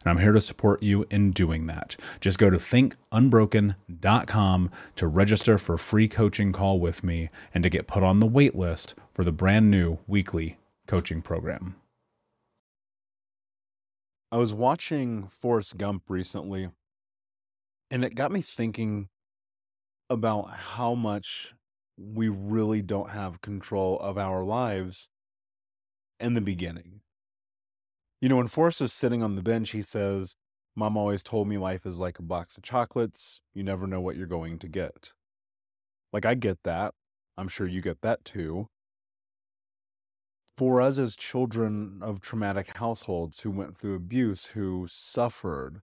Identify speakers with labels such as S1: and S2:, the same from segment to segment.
S1: and I'm here to support you in doing that. Just go to thinkunbroken.com to register for a free coaching call with me and to get put on the wait list for the brand new weekly coaching program. I was watching Forrest Gump recently, and it got me thinking about how much we really don't have control of our lives in the beginning. You know, when Forrest is sitting on the bench, he says, Mom always told me life is like a box of chocolates. You never know what you're going to get. Like, I get that. I'm sure you get that too. For us as children of traumatic households who went through abuse, who suffered,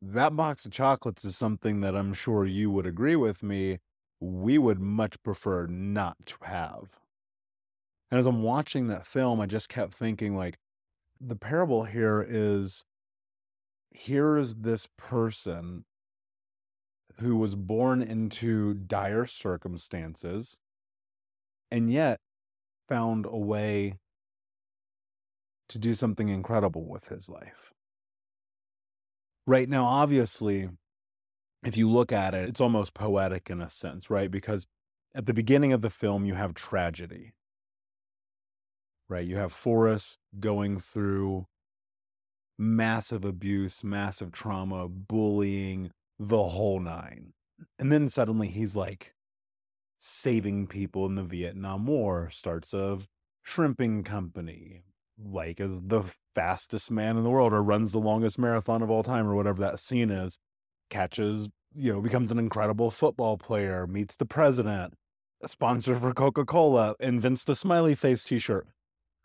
S1: that box of chocolates is something that I'm sure you would agree with me, we would much prefer not to have. And as I'm watching that film, I just kept thinking, like, the parable here is here is this person who was born into dire circumstances and yet found a way to do something incredible with his life. Right now, obviously, if you look at it, it's almost poetic in a sense, right? Because at the beginning of the film, you have tragedy right? You have Forrest going through massive abuse, massive trauma, bullying, the whole nine. And then suddenly he's like saving people in the Vietnam War, starts a shrimping company, like is the fastest man in the world or runs the longest marathon of all time or whatever that scene is, catches, you know, becomes an incredible football player, meets the president, a sponsor for Coca-Cola, invents the smiley face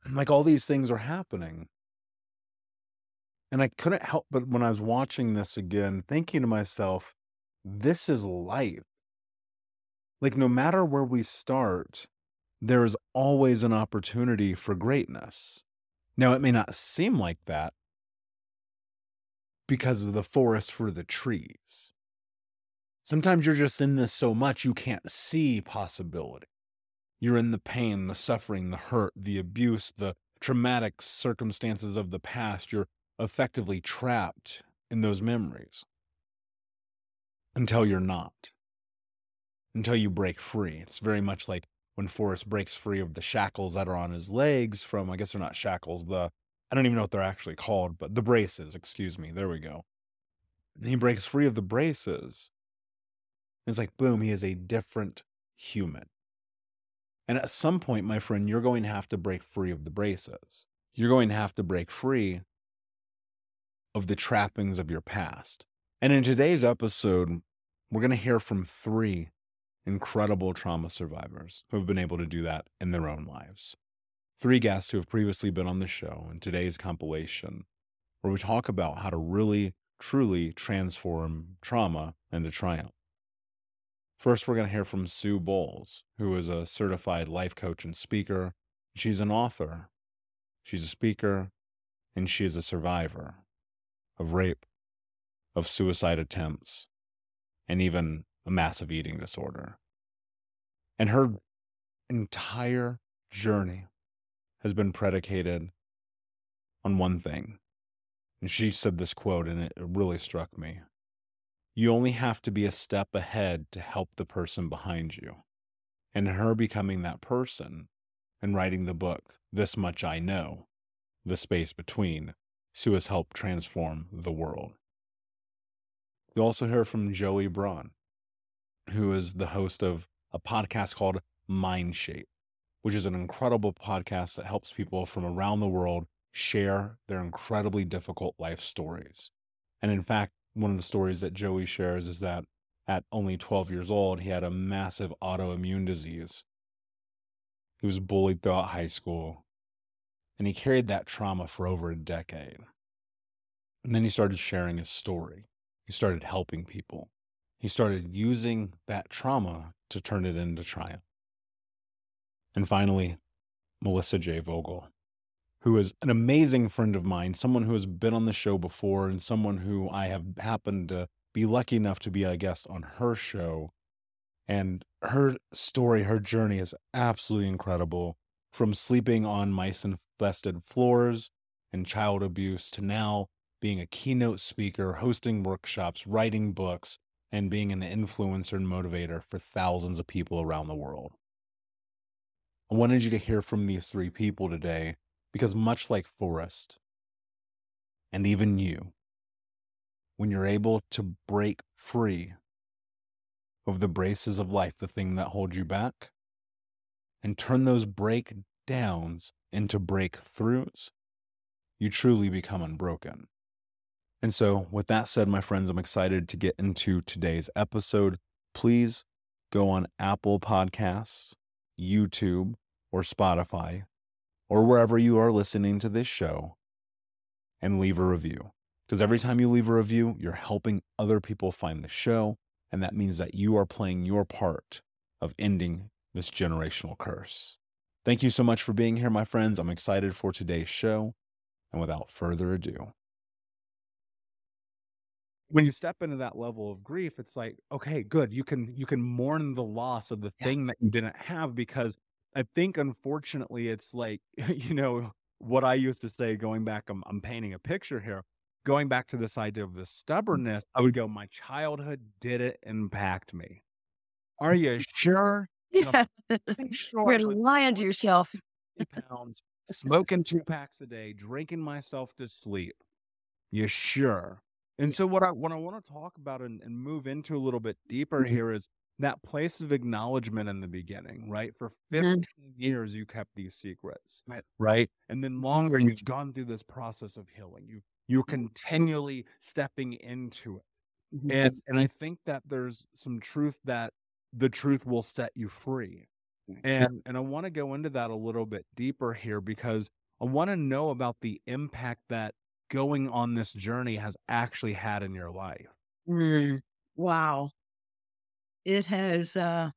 S1: t-shirt like all these things are happening. And I couldn't help but when I was watching this again, thinking to myself, this is life. Like, no matter where we start, there is always an opportunity for greatness. Now, it may not seem like that because of the forest for the trees. Sometimes you're just in this so much you can't see possibility. You're in the pain, the suffering, the hurt, the abuse, the traumatic circumstances of the past. You're effectively trapped in those memories until you're not, until you break free. It's very much like when Forrest breaks free of the shackles that are on his legs from, I guess they're not shackles, the, I don't even know what they're actually called, but the braces, excuse me. There we go. He breaks free of the braces. It's like, boom, he is a different human. And at some point, my friend, you're going to have to break free of the braces. You're going to have to break free of the trappings of your past. And in today's episode, we're going to hear from three incredible trauma survivors who have been able to do that in their own lives. Three guests who have previously been on the show in today's compilation, where we talk about how to really, truly transform trauma into triumph. First, we're going to hear from Sue Bowles, who is a certified life coach and speaker. She's an author, she's a speaker, and she is a survivor of rape, of suicide attempts, and even a massive eating disorder. And her entire journey has been predicated on one thing. And she said this quote, and it really struck me. You only have to be a step ahead to help the person behind you. And her becoming that person and writing the book, This Much I Know, The Space Between, Sue has helped transform the world. You also hear from Joey Braun, who is the host of a podcast called Mindshape, which is an incredible podcast that helps people from around the world share their incredibly difficult life stories. And in fact, one of the stories that Joey shares is that at only 12 years old, he had a massive autoimmune disease. He was bullied throughout high school, and he carried that trauma for over a decade. And then he started sharing his story. He started helping people. He started using that trauma to turn it into triumph. And finally, Mallissa J. Vogel, who is an amazing friend of mine, someone who has been on the show before, and someone who I have happened to be lucky enough to be a guest on her show. And her story, her journey is absolutely incredible. From sleeping on mice infested floors and child abuse to now being a keynote speaker, hosting workshops, writing books, and being an influencer and motivator for thousands of people around the world. I wanted you to hear from these three people today because, much like Forrest, and even you, when you're able to break free of the braces of life, the thing that holds you back, and turn those breakdowns into breakthroughs, you truly become unbroken. And so, with that said, my friends, I'm excited to get into today's episode. Please go on Apple Podcasts, YouTube, or Spotify, or wherever you are listening to this show, and leave a review. Because every time you leave a review, you're helping other people find the show. And that means that you are playing your part of ending this generational curse. Thank you so much for being here, my friends. I'm excited for today's show. And without further ado, when you step into that level of grief it's like okay good you can you can mourn the loss of the
S2: Yeah.
S1: thing that you didn't have because i think unfortunately it's like you know what i used to say going back i'm, I'm painting a picture here going back to this idea of the stubbornness i would go my childhood didn't impact me are you sure
S2: Yeah.
S1: sure
S2: You're lying to yourself.
S1: pounds smoking two packs a day drinking myself to sleep you sure and so what i what i want to talk about and, and move into a little bit deeper
S2: Mhm.
S1: here is that place of acknowledgement in the beginning right? For
S2: Mhm.
S1: 15 years you kept these secrets
S2: Right.
S1: right? And then longer you've gone through this process of healing. You you're continually stepping into it.
S2: Mhm.
S1: and and i think that there's some truth that the truth will set you free. And and i want to go into that a little bit deeper here because i want to know about the impact that going on this journey has actually had in your life.
S2: Mm, wow. It has, uh,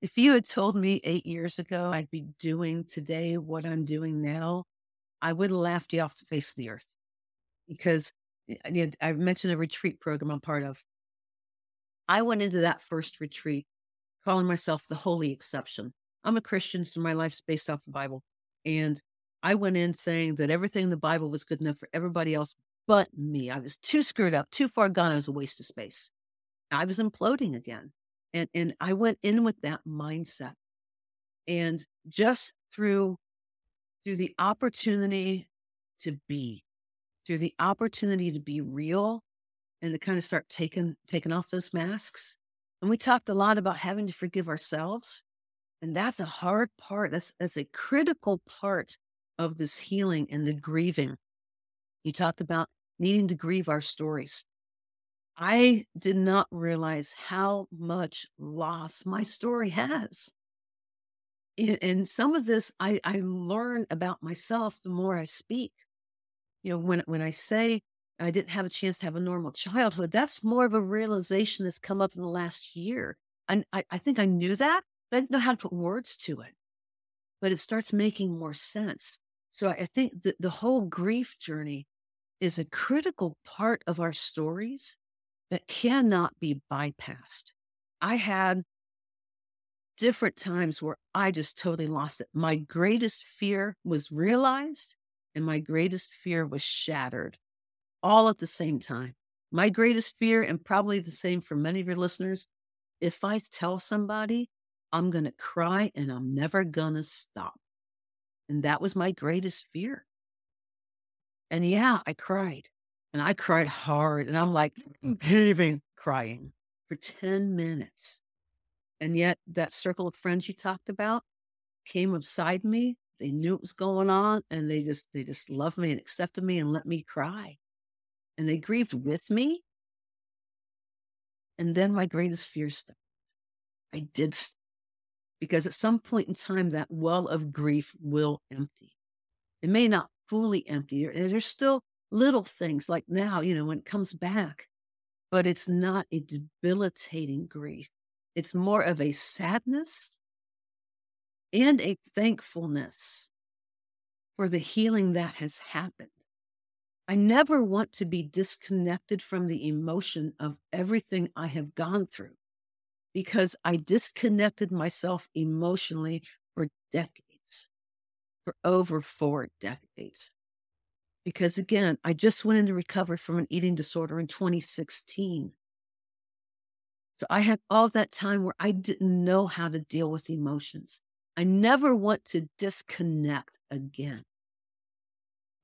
S2: if you had told me eight years ago I'd be doing today what I'm doing now, I would have laughed you off the face of the earth. Because you know, I mentioned a retreat program I'm part of. I went into that first retreat calling myself the holy exception. I'm a Christian, so my life's based off the Bible. And I went in saying that everything in the Bible was good enough for everybody else but me. I was too screwed up, too far gone. I was a waste of space. I was imploding again. And, and I went in with that mindset. And just through through the opportunity to be, through the opportunity to be real and to kind of start taking taking off those masks. And we talked a lot about having to forgive ourselves. And that's a hard part. That's that's a critical part of this healing and the grieving. You talked about needing to grieve our stories. I did not realize how much loss my story has. And, some of this I, I learn about myself the more I speak. You know, when when I say I didn't have a chance to have a normal childhood, that's more of a realization that's come up in the last year. And I, I think I knew that, but I didn't know how to put words to it. But it starts making more sense. So I think that the whole grief journey is a critical part of our stories that cannot be bypassed. I had different times where I just totally lost it. My greatest fear was realized and my greatest fear was shattered all at the same time. My greatest fear, and probably the same for many of your listeners, if I tell somebody, I'm going to cry and I'm never going to stop. And that was my greatest fear. And yeah, I cried and I cried hard. And I'm like mm. heaving crying for 10 minutes. And yet that circle of friends you talked about came beside me. They knew what was going on and they just they just loved me and accepted me and let me cry. And they grieved with me. And then my greatest fear stopped. I did st- because at some point in time that well of grief will empty. It may not fully empty. There's still little things like now, you know, when it comes back, but it's not a debilitating grief. It's more of a sadness and a thankfulness for the healing that has happened. I never want to be disconnected from the emotion of everything I have gone through because I disconnected myself emotionally for decades, for over four decades. Because again, I just went into recovery from an eating disorder in 2016. So I had all that time where I didn't know how to deal with emotions. I never want to disconnect again.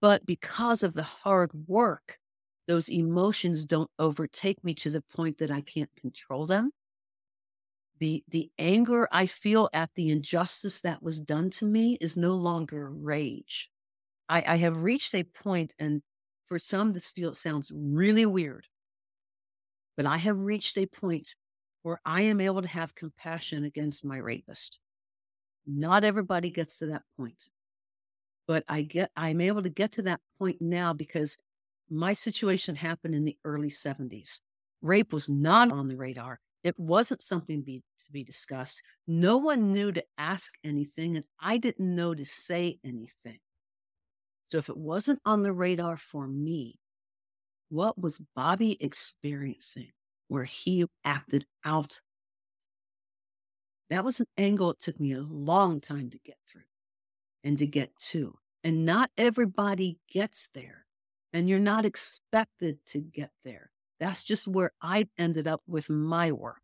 S2: But because of the hard work, those emotions don't overtake me to the point that I can't control them. The, the anger I feel at the injustice that was done to me is no longer rage. I, I have reached a point, and for some, this feels sounds really weird, but I have reached a point where I am able to have compassion against my rapist. Not everybody gets to that point, but I get I'm able to get to that point now because my situation happened in the early 70s. Rape was not on the radar. It wasn't something be, to be discussed. No one knew to ask anything, and I didn't know to say anything. So if it wasn't on the radar for me, what was Bobby experiencing? where he acted out. That was an angle it took me a long time to get through and to get to. And not everybody gets there. And you're not expected to get there. That's just where I ended up with my work.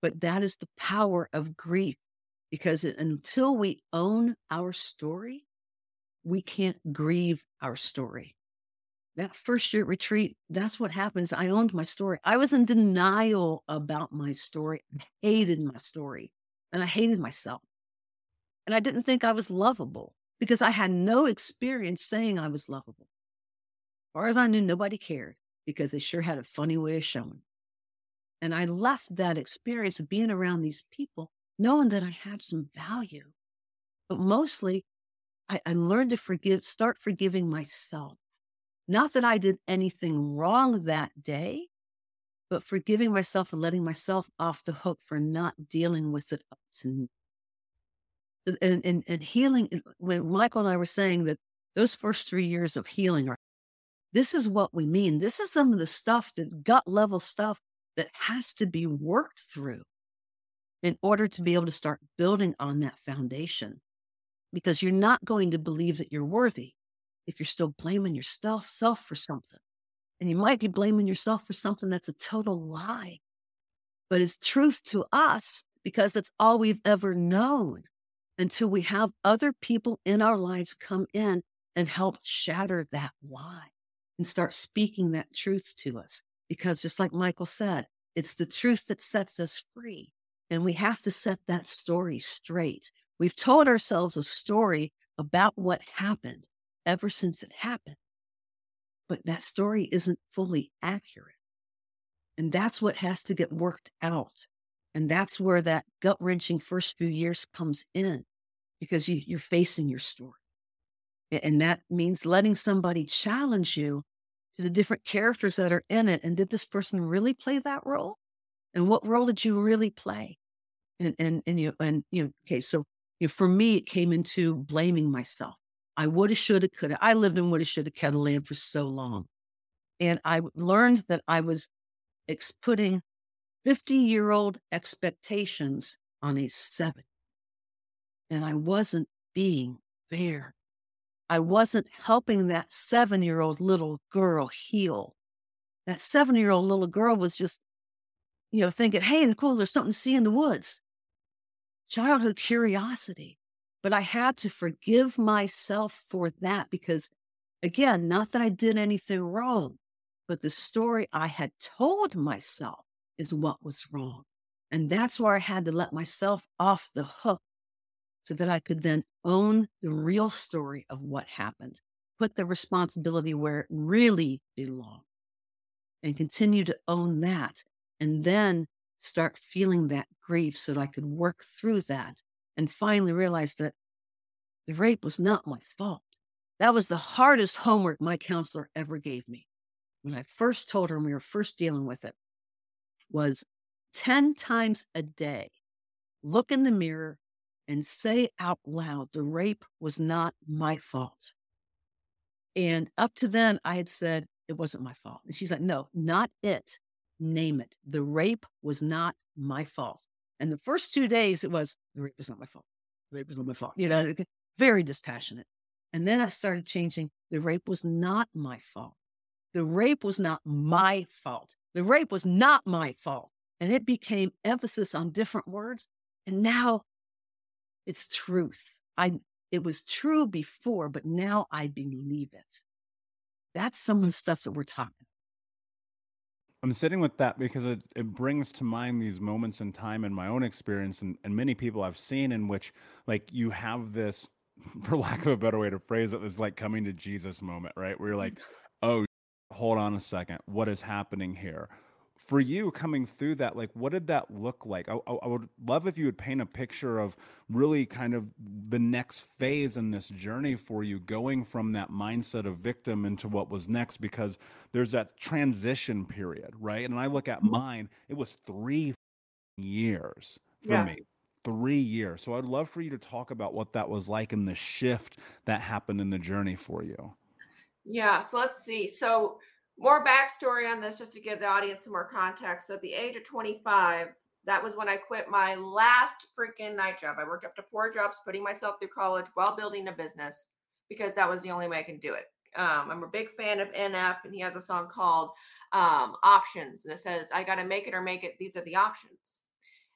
S2: But that is the power of grief because until we own our story, we can't grieve our story that first year retreat, that's what happens. I owned my story. I was in denial about my story. I hated my story and I hated myself. And I didn't think I was lovable because I had no experience saying I was lovable. As far as I knew, nobody cared because they sure had a funny way of showing. And I left that experience of being around these people knowing that I had some value. But mostly, I, I learned to forgive, start forgiving myself not that I did anything wrong that day, but forgiving myself and letting myself off the hook for not dealing with it up to. And, and, and healing, when Michael and I were saying that those first three years of healing are, this is what we mean. This is some of the stuff, the gut level stuff that has to be worked through. in order to be able to start building on that foundation. Because you're not going to believe that you're worthy if you're still blaming yourself self for something. And you might be blaming yourself for something that's a total lie, but it's truth to us because that's all we've ever known until we have other people in our lives come in and help shatter that lie and start speaking that truth to us. Because just like Michael said, it's the truth that sets us free. And we have to set that story straight. We've told ourselves a story about what happened ever since it happened. But that story isn't fully accurate. And that's what has to get worked out. And that's where that gut wrenching first few years comes in because you, you're facing your story. And that means letting somebody challenge you to the different characters that are in it. And did this person really play that role? And what role did you really play? And and and you and you okay, so for me, it came into blaming myself. I woulda, shoulda, coulda. I lived in woulda, shoulda, coulda land for so long. And I learned that I was ex- putting 50 year old expectations on a seven. And I wasn't being fair. I wasn't helping that seven year old little girl heal. That seven year old little girl was just, you know, thinking, hey, Nicole, there's something to see in the woods. Childhood curiosity. But I had to forgive myself for that because, again, not that I did anything wrong, but the story I had told myself is what was wrong. And that's where I had to let myself off the hook so that I could then own the real story of what happened, put the responsibility where it really belonged, and continue to own that. And then start feeling that grief so that I could work through that and finally realize that the rape was not my fault. That was the hardest homework my counselor ever gave me. When I first told her when we were first dealing with it, was 10 times a day, look in the mirror and say out loud, the rape was not my fault. And up to then, I had said it wasn't my fault. And she's like, no, not it. Name it. The rape was not my fault. And the first two days, it was the rape was not my fault. The rape was not my fault. You know, very dispassionate. And then I started changing. The rape was not my fault. The rape was not my fault. The rape was not my fault. And it became emphasis on different words. And now it's truth. I it was true before, but now I believe it. That's some of the stuff that we're talking.
S1: I'm sitting with that because it, it brings to mind these moments in time in my own experience and, and many people I've seen in which like you have this, for lack of a better way to phrase it, this like coming to Jesus moment, right? Where you're like, mm-hmm. oh, hold on a second, what is happening here? For you coming through that, like, what did that look like? I, I, would love if you would paint a picture of really kind of the next phase in this journey for you, going from that mindset of victim into what was next, because there's that transition period, right? And I look at mm-hmm. mine, it was three years for yeah. me three years. So I'd love for you to talk about what that was like and the shift that happened in the journey for you.
S3: Yeah. So let's see. So more backstory on this just to give the audience some more context. So at the age of 25, that was when I quit my last freaking night job. I worked up to four jobs, putting myself through college while building a business because that was the only way I can do it. Um, I'm a big fan of NF, and he has a song called um, Options, and it says, I got to make it or make it. These are the options.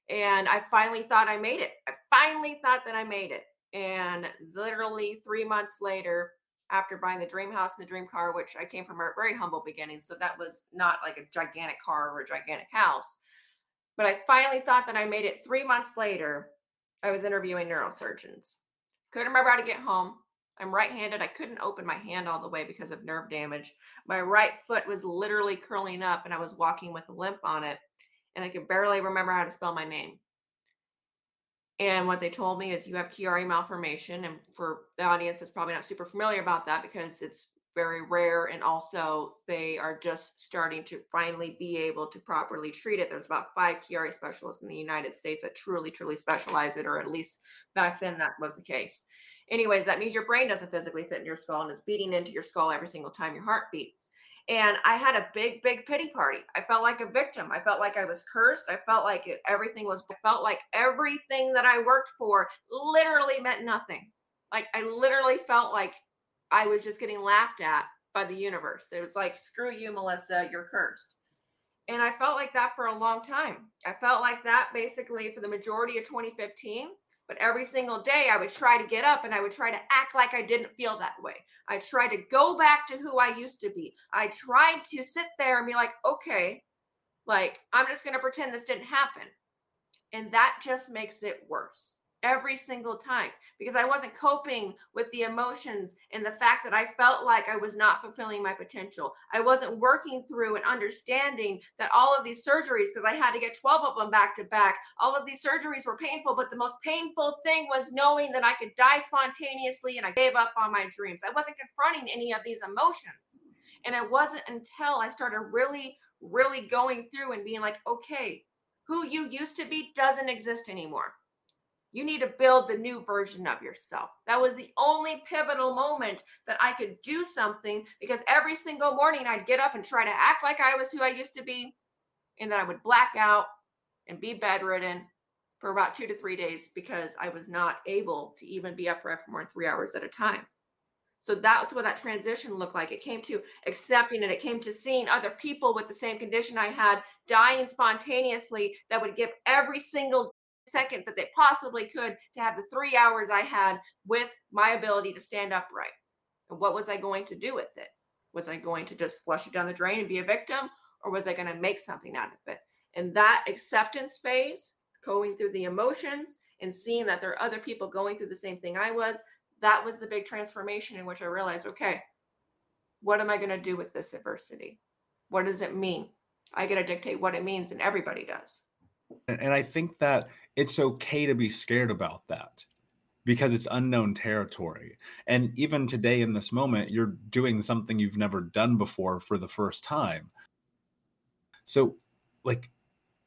S3: And I finally thought I made it. I finally thought that I made it. And literally three months later, after buying the dream house and the dream car, which I came from a very humble beginning. So that was not like a gigantic car or a gigantic house. But I finally thought that I made it three months later. I was interviewing neurosurgeons. Couldn't remember how to get home. I'm right handed. I couldn't open my hand all the way because of nerve damage. My right foot was literally curling up and I was walking with a limp on it. And I could barely remember how to spell my name. And what they told me is you have Chiari malformation. And for the audience that's probably not super familiar about that because it's very rare. And also, they are just starting to finally be able to properly treat it. There's about five Chiari specialists in the United States that truly, truly specialize it, or at least back then that was the case. Anyways, that means your brain doesn't physically fit in your skull and is beating into your skull every single time your heart beats. And I had a big, big pity party. I felt like a victim. I felt like I was cursed. I felt like it, everything was, I felt like everything that I worked for literally meant nothing. Like I literally felt like I was just getting laughed at by the universe. It was like, screw you, Mallissa, you're cursed. And I felt like that for a long time. I felt like that basically for the majority of 2015. But every single day, I would try to get up and I would try to act like I didn't feel that way. I tried to go back to who I used to be. I tried to sit there and be like, okay, like I'm just going to pretend this didn't happen. And that just makes it worse every single time because I wasn't coping with the emotions and the fact that I felt like I was not fulfilling my potential. I wasn't working through and understanding that all of these surgeries, because I had to get 12 of them back to back, all of these surgeries were painful. But the most painful thing was knowing that I could die spontaneously and I gave up on my dreams. I wasn't confronting any of these emotions. And it wasn't until I started really, really going through and being like, okay, who you used to be doesn't exist anymore you need to build the new version of yourself. That was the only pivotal moment that I could do something because every single morning I'd get up and try to act like I was who I used to be. And then I would black out and be bedridden for about two to three days because I was not able to even be upright for more than three hours at a time. So that's what that transition looked like. It came to accepting it. It came to seeing other people with the same condition I had dying spontaneously that would give every single second that they possibly could to have the three hours I had with my ability to stand upright. And what was I going to do with it? Was I going to just flush it down the drain and be a victim? Or was I going to make something out of it? And that acceptance phase, going through the emotions and seeing that there are other people going through the same thing I was, that was the big transformation in which I realized okay, what am I going to do with this adversity? What does it mean? I get to dictate what it means, and everybody does.
S1: And I think that it's okay to be scared about that because it's unknown territory. And even today in this moment, you're doing something you've never done before for the first time. So, like,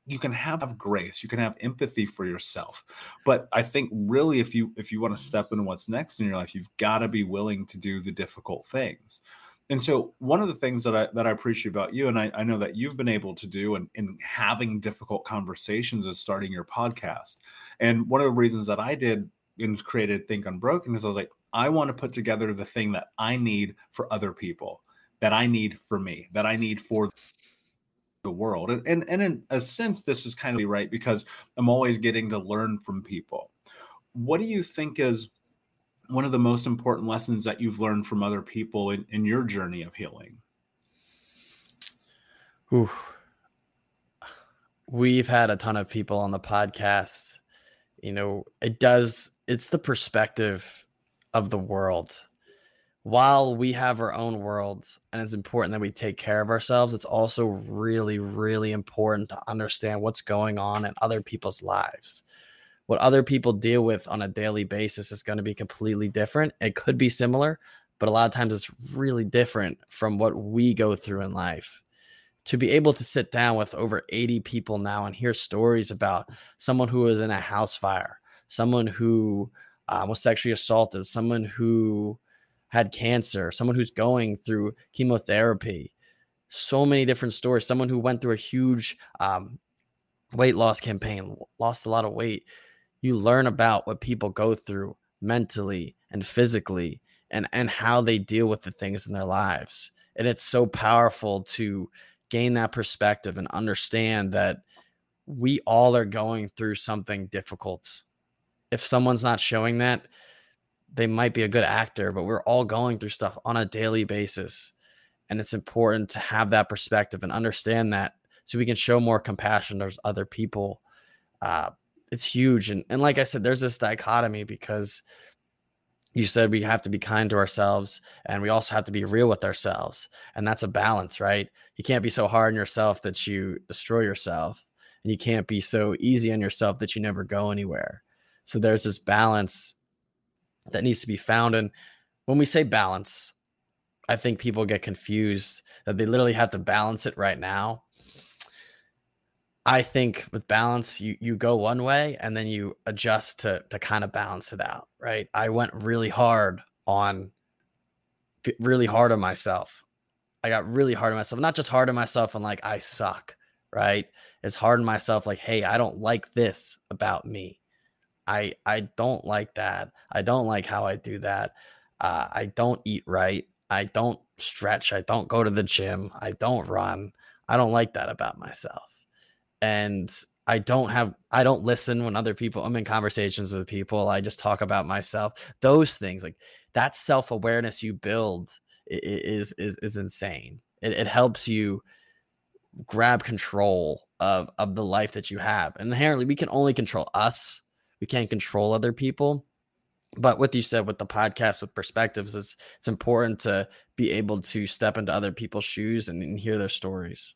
S1: you can have grace you can have empathy for yourself but i think really if you if you want to step into what's next in your life you've got to be willing to do the difficult things and so one of the things that I that I appreciate about you, and I, I know that you've been able to do and in, in having difficult conversations is starting your podcast. And one of the reasons that I did and created Think Unbroken is I was like, I want to put together the thing that I need for other people, that I need for me, that I need for the world. And and, and in a sense, this is kind of right because I'm always getting to learn from people. What do you think is one of the most important lessons that you've learned from other people in, in your journey of healing?
S4: Ooh. We've had a ton of people on the podcast. You know, it does, it's the perspective of the world. While we have our own worlds and it's important that we take care of ourselves, it's also really, really important to understand what's going on in other people's lives what other people deal with on a daily basis is going to be completely different. It could be similar, but a lot of times it's really different from what we go through in life. To be able to sit down with over 80 people now and hear stories about someone who was in a house fire, someone who uh, was sexually assaulted, someone who had cancer, someone who's going through chemotherapy, so many different stories, someone who went through a huge um, weight loss campaign, lost a lot of weight you learn about what people go through mentally and physically and and how they deal with the things in their lives. And it's so powerful to gain that perspective and understand that we all are going through something difficult. If someone's not showing that they might be a good actor but we're all going through stuff on a daily basis. And it's important to have that perspective and understand that so we can show more compassion towards other people uh, it's huge. And and like I said, there's this dichotomy because you said we have to be kind to ourselves and we also have to be real with ourselves. And that's a balance, right? You can't be so hard on yourself that you destroy yourself. And you can't be so easy on yourself that you never go anywhere. So there's this balance that needs to be found. And when we say balance, I think people get confused that they literally have to balance it right now I think with balance, you you go one way and then you adjust to to kind of balance it out, right? I went really hard on really hard on myself. I got really hard on myself. Not just hard on myself and like I suck, right? It's hard on myself like, hey, I don't like this about me. I I don't like that. I don't like how I do that. Uh, I don't eat right. I don't stretch. I don't go to the gym. I don't run. I don't like that about myself. And I don't have I don't listen when other people I'm in conversations with people. I just talk about myself. Those things like that self-awareness you build is is is insane. It, it helps you grab control of of the life that you have. And inherently we can only control us. We can't control other people. But what you said with the podcast with perspectives, it's it's important to be able to step into other people's shoes and, and hear their stories.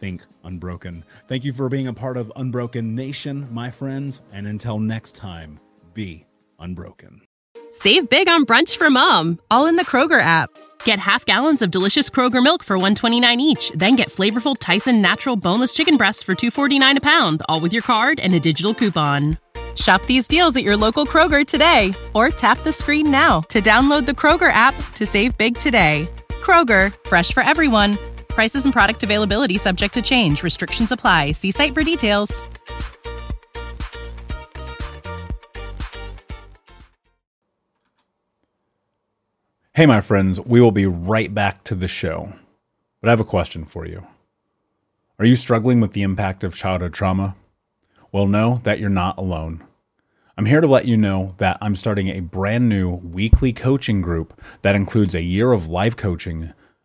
S1: Think Unbroken. Thank you for being a part of Unbroken Nation, my friends, and until next time, be unbroken.
S5: Save big on brunch for mom, all in the Kroger app. Get half gallons of delicious Kroger milk for 129 each, then get flavorful Tyson natural boneless chicken breasts for 249 a pound, all with your card and a digital coupon. Shop these deals at your local Kroger today or tap the screen now to download the Kroger app to save big today. Kroger, fresh for everyone. Prices and product availability subject to change. Restrictions apply. See site for details.
S1: Hey, my friends, we will be right back to the show. But I have a question for you. Are you struggling with the impact of childhood trauma? Well, know that you're not alone. I'm here to let you know that I'm starting a brand new weekly coaching group that includes a year of live coaching,